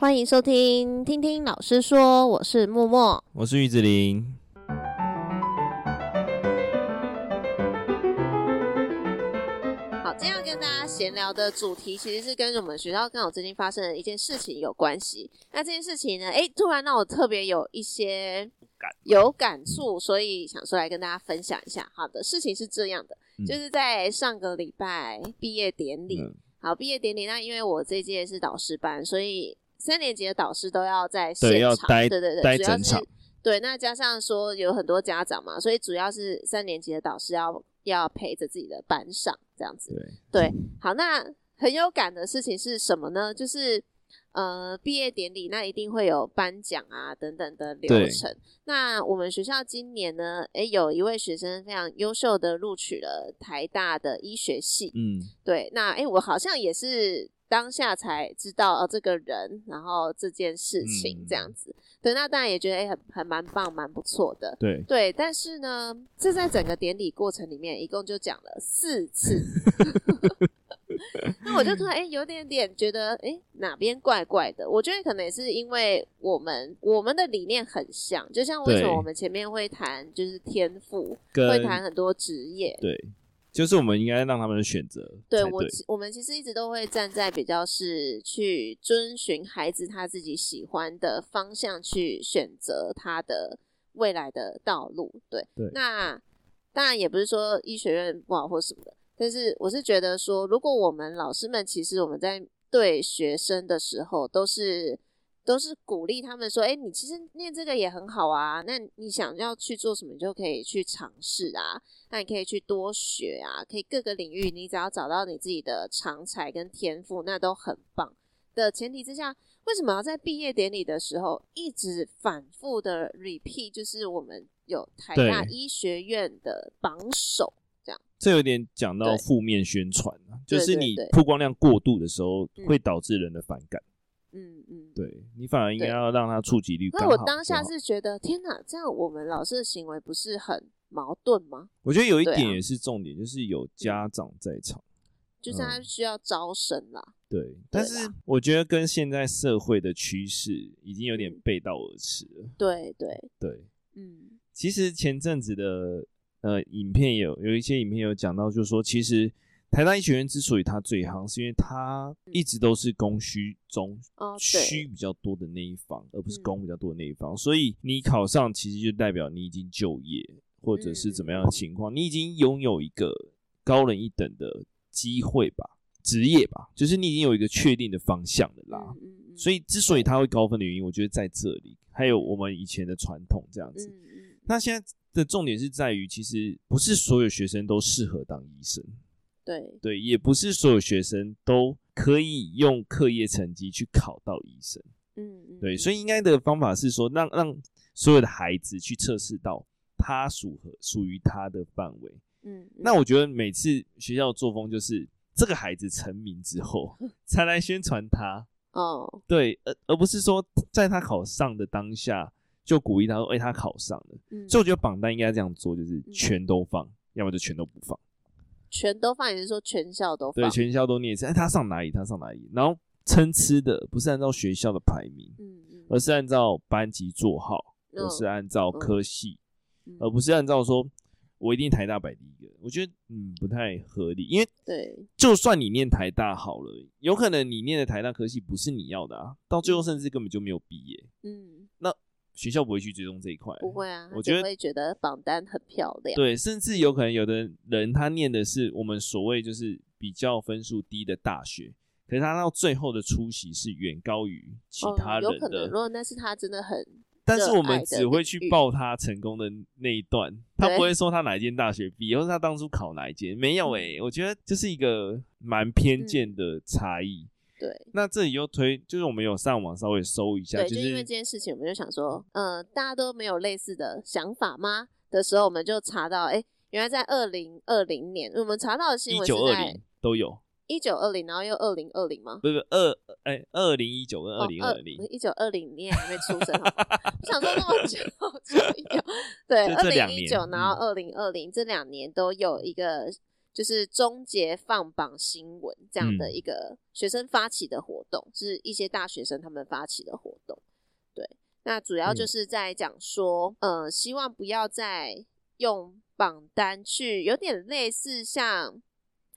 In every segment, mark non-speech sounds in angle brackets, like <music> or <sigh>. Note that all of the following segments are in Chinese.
欢迎收听，听听老师说，我是默默，我是玉子琳。好，今天要跟大家闲聊的主题，其实是跟我们学校刚好最近发生的一件事情有关系。那这件事情呢，哎，突然让我特别有一些有感触，所以想说来跟大家分享一下。好的，事情是这样的，嗯、就是在上个礼拜毕业典礼。嗯、好，毕业典礼，那因为我这届是导师班，所以。三年级的导师都要在现场，对，要待，对对对，待整场。对，那加上说有很多家长嘛，所以主要是三年级的导师要要陪着自己的班上这样子。对，对，好，那很有感的事情是什么呢？就是呃，毕业典礼那一定会有颁奖啊等等的流程。那我们学校今年呢，诶，有一位学生非常优秀的录取了台大的医学系。嗯，对，那诶，我好像也是。当下才知道哦，这个人，然后这件事情这样子，嗯、对，那当然也觉得哎、欸，很很蛮棒，蛮不错的，对对。但是呢，这在整个典礼过程里面，一共就讲了四次。<laughs> 那我就突然哎、欸，有点点觉得哎、欸，哪边怪怪的？我觉得可能也是因为我们我们的理念很像，就像为什么我们前面会谈就是天赋，会谈很多职业，对。就是我们应该让他们选择。对，对我，我们其实一直都会站在比较是去遵循孩子他自己喜欢的方向去选择他的未来的道路。对，对。那当然也不是说医学院不好或什么的，但是我是觉得说，如果我们老师们其实我们在对学生的时候都是。都是鼓励他们说：“哎，你其实念这个也很好啊，那你想要去做什么，你就可以去尝试啊。那你可以去多学啊，可以各个领域，你只要找到你自己的长才跟天赋，那都很棒的前提之下，为什么要在毕业典礼的时候一直反复的 repeat？就是我们有台大医学院的榜首，这样。这有点讲到负面宣传啊，就是你曝光量过度的时候，会导致人的反感。”嗯嗯，对，你反而应该要让他触及率高。那我当下是觉得，天哪，这样我们老师的行为不是很矛盾吗？我觉得有一点也是重点，就是有家长在场，就是他需要招生啦。对，但是我觉得跟现在社会的趋势已经有点背道而驰了。对对对，嗯，其实前阵子的呃影片有有一些影片有讲到，就是说其实。台大医学院之所以它最夯，是因为它一直都是供需中需比较多的那一方，而不是供比较多的那一方。所以你考上，其实就代表你已经就业，或者是怎么样的情况，你已经拥有一个高人一等的机会吧，职业吧，就是你已经有一个确定的方向了啦。所以之所以它会高分的原因，我觉得在这里，还有我们以前的传统这样子。那现在的重点是在于，其实不是所有学生都适合当医生。对对，也不是所有学生都可以用课业成绩去考到医生。嗯嗯，对，所以应该的方法是说，让让所有的孩子去测试到他属合属于他的范围。嗯，嗯，那我觉得每次学校的作风就是，这个孩子成名之后 <laughs> 才来宣传他。哦，对，而而不是说在他考上的当下就鼓励他说，哎，他考上了。嗯，所以我觉得榜单应该这样做，就是全都放，嗯、要么就全都不放。全都放，也是说全校都放？对，全校都念一次。哎，他上哪里？他上哪里？然后参差的不是按照学校的排名，嗯嗯，而是按照班级座号，而、嗯、是按照科系，嗯、而不是按照说我一定台大摆第一个。我觉得嗯不太合理，因为对，就算你念台大好了，有可能你念的台大科系不是你要的啊，到最后甚至根本就没有毕业。嗯，那。学校不会去追踪这一块，不会啊。我觉得会觉得榜单很漂亮。对，甚至有可能有的人他念的是我们所谓就是比较分数低的大学，可是他到最后的出席是远高于其他人的。哦，有可能，如果那是他真的很，但是我们只会去报他成功的那一段，他不会说他哪一间大学毕业，或是他当初考哪一间。没有诶、欸，我觉得这是一个蛮偏见的差异。嗯对，那这里又推，就是我们有上网稍微搜一下，对，就是、就因为这件事情，我们就想说，嗯、呃，大家都没有类似的想法吗？的时候，我们就查到，哎、欸，原来在二零二零年，我们查到的新闻是在一九二零都有，一九二零，然后又二零二零吗？不是二，哎，二零一九跟二零二零，一九二零年还没出生，我想说那么久，久一久，对，<laughs> 二零一九，然后二零二零这两年都有一个。就是终结放榜新闻这样的一个学生发起的活动，嗯、是一些大学生他们发起的活动。对，那主要就是在讲说，嗯、呃，希望不要再用榜单去，有点类似像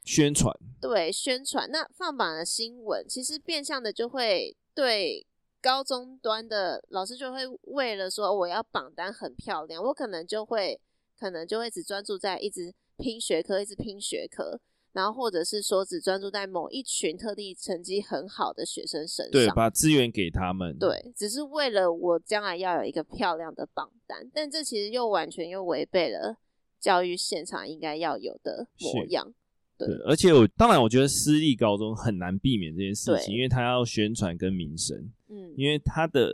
宣传，对，宣传。那放榜的新闻，其实变相的就会对高中端的老师就会为了说我要榜单很漂亮，我可能就会可能就会只专注在一直。拼学科，一直拼学科，然后或者是说只专注在某一群特地成绩很好的学生身上，对，把资源给他们，对，只是为了我将来要有一个漂亮的榜单，但这其实又完全又违背了教育现场应该要有的模样，对，而且我当然我觉得私立高中很难避免这件事情，因为他要宣传跟民生，嗯，因为他的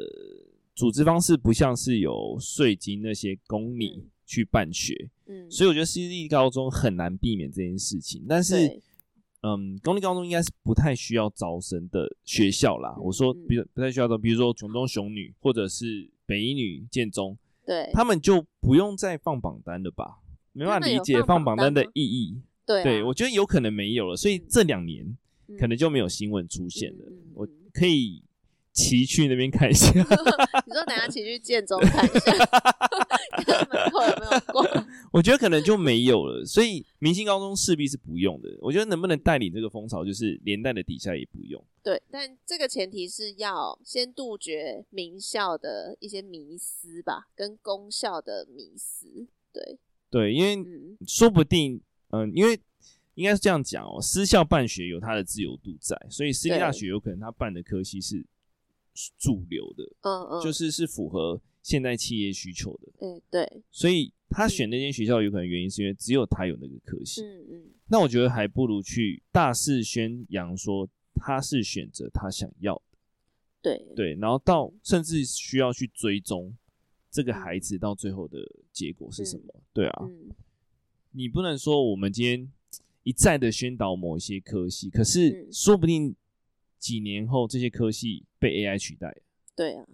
组织方式不像是有税金那些公立。嗯去办学，嗯，所以我觉得私立高中很难避免这件事情。但是，嗯，公立高中应该是不太需要招生的学校啦。嗯、我说，比如不太需要招，比如说琼中雄女或者是北一女、建中，对，他们就不用再放榜单了吧？没办法理解放榜单的意义。对，啊、对，我觉得有可能没有了。所以这两年可能就没有新闻出现了。嗯、我可以。骑去那边看一下，<laughs> 你说等下骑去建中看一下，<laughs> 看门口有没有挂？<laughs> 我觉得可能就没有了，所以明星高中势必是不用的。我觉得能不能带领这个风潮，就是连带的底下也不用。对，但这个前提是要先杜绝名校的一些迷思吧，跟公校的迷思。对对，因为说不定，嗯、呃，因为应该是这样讲哦，私校办学有它的自由度在，所以私立大学有可能他办的科系是。主流的，嗯嗯，就是是符合现代企业需求的，嗯对，所以他选那间学校有可能原因是因为只有他有那个科系，嗯嗯，那我觉得还不如去大肆宣扬说他是选择他想要的，对。对，然后到甚至需要去追踪这个孩子到最后的结果是什么，嗯、对啊，嗯、你不能说我们今天一再的宣导某一些科系，可是说不定。几年后，这些科系被 AI 取代，对啊，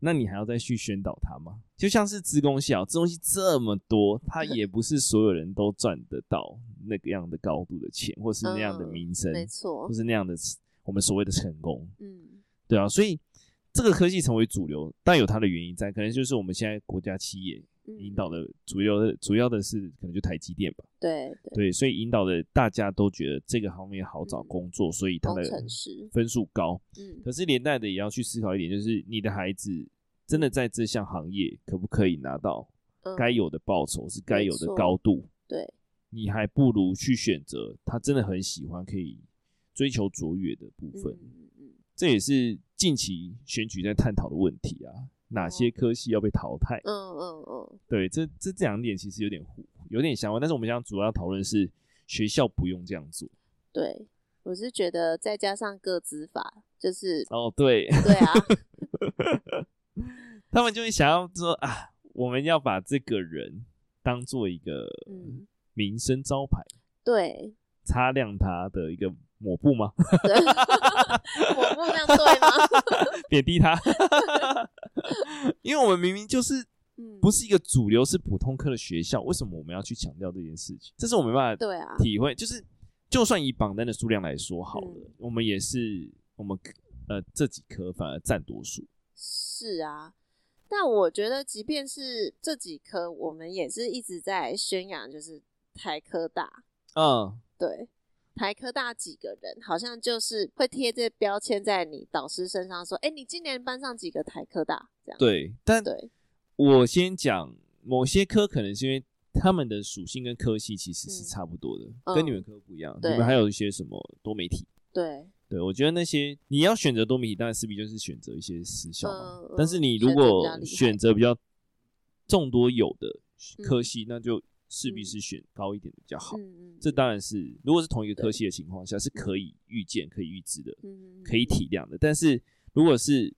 那你还要再去宣导它吗？就像是资工系，资工系这么多，<laughs> 它也不是所有人都赚得到那个样的高度的钱，或是那样的名声，嗯，没错，或是那样的我们所谓的成功，嗯，对啊，所以这个科技成为主流，但有它的原因在，可能就是我们现在国家企业。引导的主要的主要的是可能就台积电吧，对对，对，所以引导的大家都觉得这个行业好找工作，嗯、所以他的分数高。嗯，可是连带的也要去思考一点，就是你的孩子真的在这项行业可不可以拿到该有的报酬，嗯、是该有的高度？对，你还不如去选择他真的很喜欢，可以追求卓越的部分。嗯嗯，这也是近期选举在探讨的问题啊。哪些科系要被淘汰？嗯嗯嗯，对，这这这两点其实有点糊，有点相关。但是我们现在主要讨论是学校不用这样做。对，我是觉得再加上个资法，就是哦，对对啊，<laughs> 他们就会想要说啊，我们要把这个人当做一个民生招牌，对，擦亮他的一个。抹布吗？<laughs> 抹布这样对吗？<laughs> 贬低他，<laughs> 因为我们明明就是不是一个主流，是普通科的学校，为什么我们要去强调这件事情？这是我没办法对啊体会。就是就算以榜单的数量来说好了，我们也是我们呃这几科反而占多数。是啊，但我觉得即便是这几科，我们也是一直在宣扬，就是台科大。嗯，对。台科大几个人，好像就是会贴这标签在你导师身上，说：“哎、欸，你今年班上几个台科大？”这样对，但对，我先讲某些科，可能是因为他们的属性跟科系其实是差不多的，嗯、跟你们科不一样。嗯、你们还有一些什么多媒体？对，对我觉得那些你要选择多媒体，当然势必就是选择一些私校嘛。嗯、但是你如果选择比较众多有的科系，嗯、那就。势必是选高一点的比较好，嗯、这当然是如果是同一个科系的情况下是可以预见、可以预知的，嗯、可以体谅的。但是如果是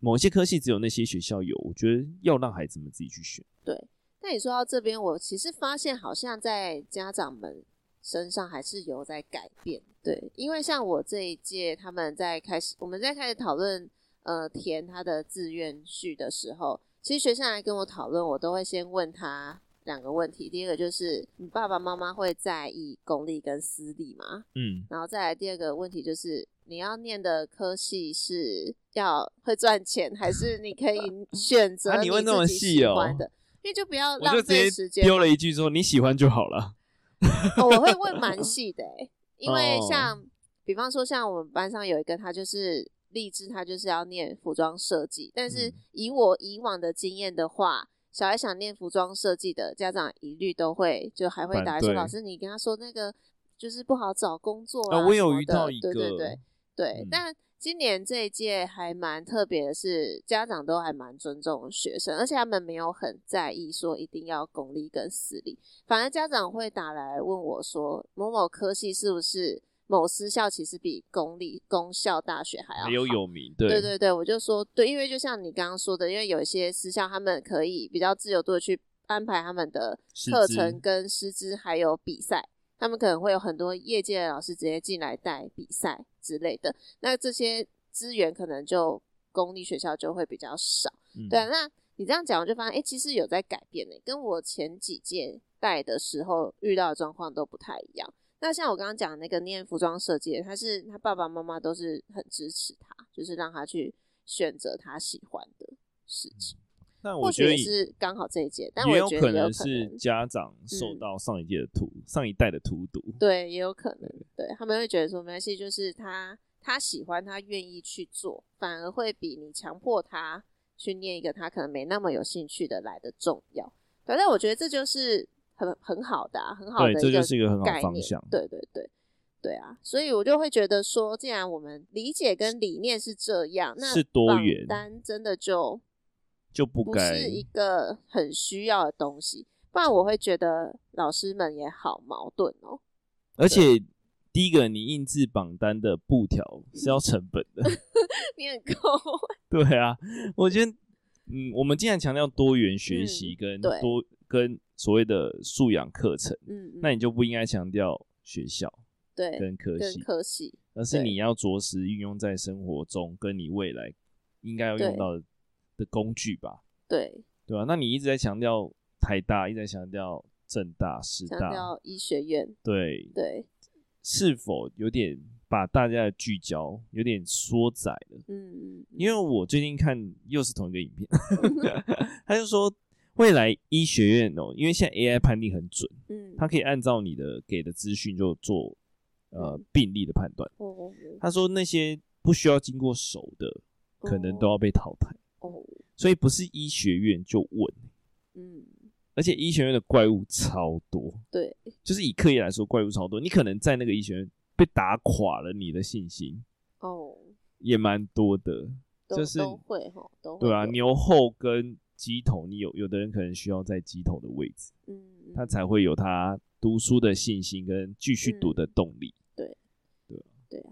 某些科系只有那些学校有，我觉得要让孩子们自己去选。对，那你说到这边，我其实发现好像在家长们身上还是有在改变。对，因为像我这一届，他们在开始我们在开始讨论呃填他的志愿序的时候，其实学生来跟我讨论，我都会先问他。两个问题，第一个就是你爸爸妈妈会在意公立跟私立吗？嗯，然后再来第二个问题就是你要念的科系是要会赚钱，还是你可以 <laughs> 选择你自己喜欢的？因为就不要浪费时间。丢了一句说你喜欢就好了。哦，我会问蛮细的、欸，因为像、哦、比方说像我们班上有一个他就是立志，他就是要念服装设计，但是以我以往的经验的话。小孩想念服装设计的家长一律都会就还会打说，老师你跟他说那个就是不好找工作啊，我有遇到一个，对对对对。嗯、但今年这一届还蛮特别的是，家长都还蛮尊重学生，而且他们没有很在意说一定要公立跟私立，反而家长会打来问我说某某科系是不是？某私校其实比公立公校大学还要，没有有名，对对对对，我就说对，因为就像你刚刚说的，因为有一些私校他们可以比较自由度的去安排他们的课程跟师资，还有比赛，他们可能会有很多业界的老师直接进来带比赛之类的，那这些资源可能就公立学校就会比较少。嗯、对啊，那你这样讲，我就发现，哎、欸，其实有在改变呢，跟我前几届带的时候遇到的状况都不太一样。那像我刚刚讲那个念服装设计，他是他爸爸妈妈都是很支持他，就是让他去选择他喜欢的事情。那我觉得是刚好这一届，但我觉得也有可能是家长受到上一届的荼、嗯、上一代的荼毒。对，也有可能，对，他们会觉得说没关系，就是他他喜欢，他愿意去做，反而会比你强迫他去念一个他可能没那么有兴趣的来的重要。反正我觉得这就是。很很好的、啊，很好的这就是一个很好的方向。对对对，对啊，所以我就会觉得说，既然我们理解跟理念是这样，那是多元，单真的就就不该不是一个很需要的东西，不然我会觉得老师们也好矛盾哦。而且第一个，你印制榜单的布条是要成本的，<laughs> 你很抠。<laughs> 对啊，我觉得，嗯，我们既然强调多元学习跟多、嗯、跟。所谓的素养课程，嗯，嗯，那你就不应该强调学校对跟科系，科系，而是你要着实运用在生活中，跟你未来应该要用到的，的工具吧？对，对吧？那你一直在强调台大，一直在强调政大、师大、强调医学院，对对，是否有点把大家的聚焦有点缩窄了？嗯嗯，因为我最近看又是同一个影片，<laughs> 他就说。未来医学院哦，因为现在 AI 判定很准，嗯，它可以按照你的给的资讯就做呃病例的判断。哦，他说那些不需要经过手的，可能都要被淘汰。哦，所以不是医学院就稳，嗯，而且医学院的怪物超多，对，就是以科研来说，怪物超多。你可能在那个医学院被打垮了你的信心，哦，也蛮多的，就是都会哈，都对啊，牛后跟。鸡头，你有有的人可能需要在鸡头的位置，嗯，他才会有他读书的信心跟继续读的动力。嗯、对，对，对啊。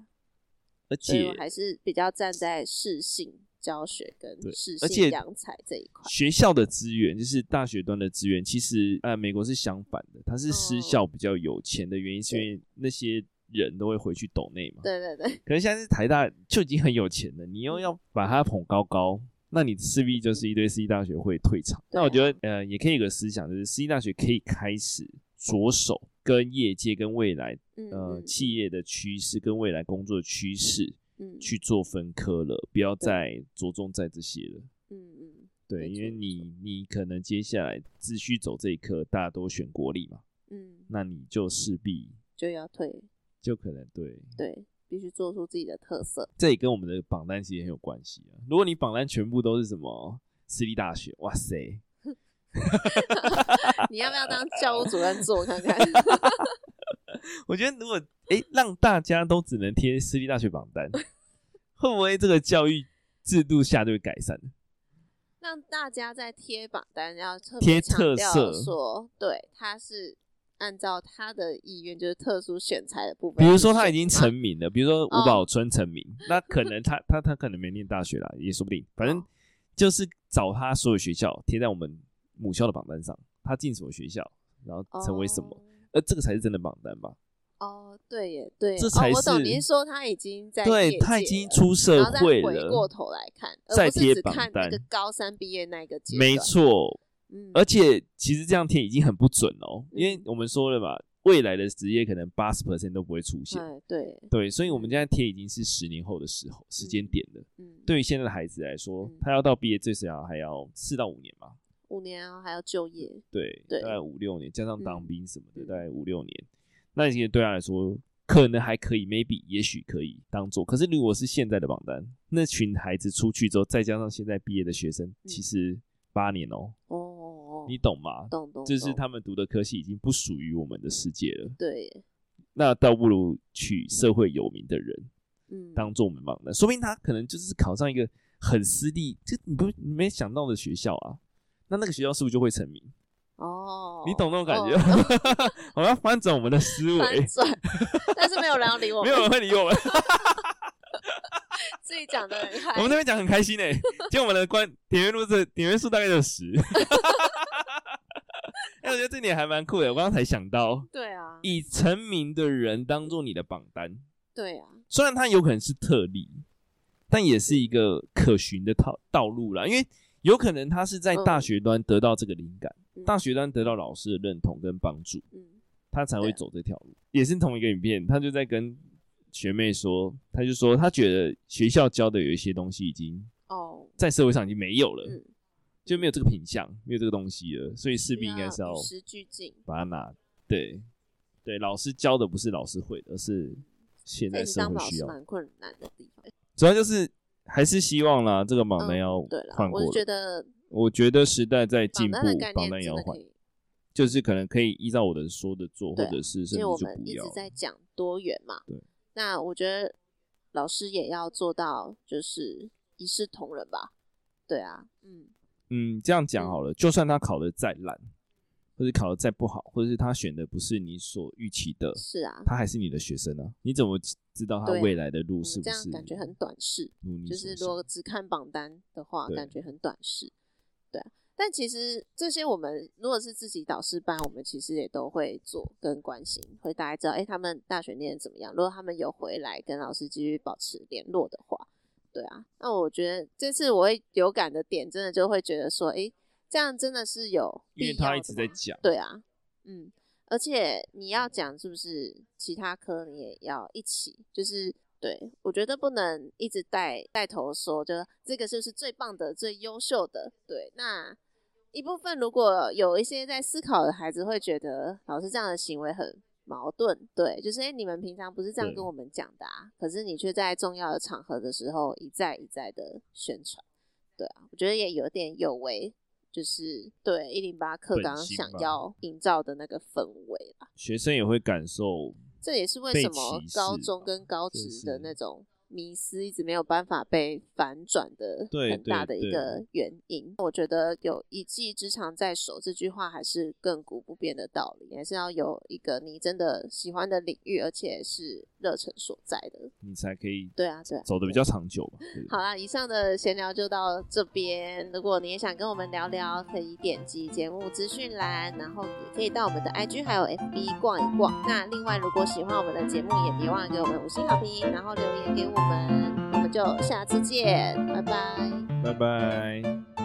而且还是比较站在适性教学跟适性养才这一块。学校的资源就是大学端的资源，其实呃，美国是相反的，它是私校比较有钱的原因，是因为那些人都会回去斗内嘛。对对对。可是现在是台大就已经很有钱了，你又要把它捧高高。那你势必就是一堆私立大学会退场。那我觉得，呃，也可以有个思想，就是私立大学可以开始着手跟业界、跟未来，呃，企业的趋势跟未来工作的趋势，去做分科了，不要再着重在这些了。嗯嗯，对，因为你你可能接下来只需走这一科，大家都选国立嘛。嗯，那你就势必就要退，就可能对对。必须做出自己的特色，这也跟我们的榜单其实很有关系啊。如果你榜单全部都是什么私立大学，哇塞！<laughs> <laughs> <laughs> 你要不要当教务主任做看看？我觉得如果哎、欸、让大家都只能贴私立大学榜单，会不会这个教育制度下就会改善？让大家在贴榜单要特别强调说，对，他是。按照他的意愿，就是特殊选材的部分。比如说他已经成名了，比如说吴宝春成名，哦、那可能他 <laughs> 他他可能没念大学啦，也说不定。反正就是找他所有学校贴在我们母校的榜单上，他进什么学校，然后成为什么，而、哦、这个才是真的榜单吧？哦，对耶，对，这才是。哦、我懂您说他已经在对，他已经出社会了，回过头来看，再贴榜单，那个高三毕业那个阶段，没错。嗯，而且其实这样贴已经很不准哦，嗯，因为我们说了嘛，未来的职业可能八十 percent 都不会出现。对对，所以我们现在贴已经是十年后的时候时间点了。嗯，对于现在的孩子来说，他要到毕业最少还要四到五年嘛。五年啊，还要就业。对，对，大概五六年，加上当兵什么的，嗯，大概五六年。那其实对他来说，可能还可以，maybe 也许可以当做。可是如果是现在的榜单，那群孩子出去之后，再加上现在毕业的学生，其实八年喔。哦，你懂吗？懂懂。就是他们读的科系已经不属于我们的世界了。对。那倒不如取社会有名的人，嗯，当做我们榜单，说明他可能就是考上一个很私立，就你不你没想到的学校啊。那那个学校是不是就会成名？哦，你懂那种感觉？哦、<laughs> 我要翻转我们的思维，翻转，但是没有人要理我们，没有人会理我们。<laughs> 自己讲的很开，我们那边讲很开心诶，就我们的观点阅数是点阅数大概有十。哎，我觉得这点还蛮酷的，我刚刚才想到。对啊，以成名的人当做你的榜单。对啊，虽然他有可能是特例，但也是一个可循的道道路啦，因为。有可能他是在大学端得到这个灵感，嗯，大学端得到老师的认同跟帮助，嗯，他才会走这条路。也是同一个影片，他就在跟学妹说，他就说他觉得学校教的有一些东西已经哦，在社会上已经没有了，嗯，就没有这个品相，没有这个东西了，所以势必应该是要与时俱进，把它拿。对，对，老师教的不是老师会的，而是现在社会需要。蛮困难的地方，主要就是。还是希望啦，这个榜单要换过。我觉得，我觉得时代在进步，榜单也要换。就是可能可以依照我的说的做，或者是甚至就不要。因为我们一直在讲多元嘛。对。那我觉得老师也要做到，就是一视同仁吧。对啊，嗯嗯，这样讲好了，就算他考的再烂。或者考的再不好，或者是他选的不是你所预期的，是啊，他还是你的学生啊，你怎么知道他未来的路是不是？这样感觉很短视，就是如果只看榜单的话，感觉很短视。对啊，但其实这些我们如果是自己导师班，我们其实也都会做跟关心，会大概知道，哎、欸，他们大学念得怎么样？如果他们有回来跟老师继续保持联络的话，对啊，那我觉得这次我会有感的点，真的就会觉得说，哎、欸。这样真的是有必要的，因为他一直在讲。对啊，嗯，而且你要讲是不是其他科你也要一起？就是对，我觉得不能一直带带头说，就这个是不是最棒的、最优秀的？对，那一部分如果有一些在思考的孩子会觉得老师这样的行为很矛盾，对，就是哎，你们平常不是这样跟我们讲的啊，可是你却在重要的场合的时候一再一再的宣传，对啊，我觉得也有点有违。就是对一零八课刚想要营造的那个氛围啦，学生也会感受，这也是为什么高中跟高职的那种。迷思一直没有办法被反转的很大的一个原因，我觉得有一技之长在手这句话还是亘古不变的道理，还是要有一个你真的喜欢的领域，而且是热忱所在的，你才可以对啊，对，走的比较长久嘛。好啦，以上的闲聊就到这边。如果你也想跟我们聊聊，可以点击节目资讯栏，然后也可以到我们的 IG 还有 FB 逛一逛。那另外，如果喜欢我们的节目，也别忘了给我们五星好评，然后留言给我。我们我们就下次见，拜拜，拜拜。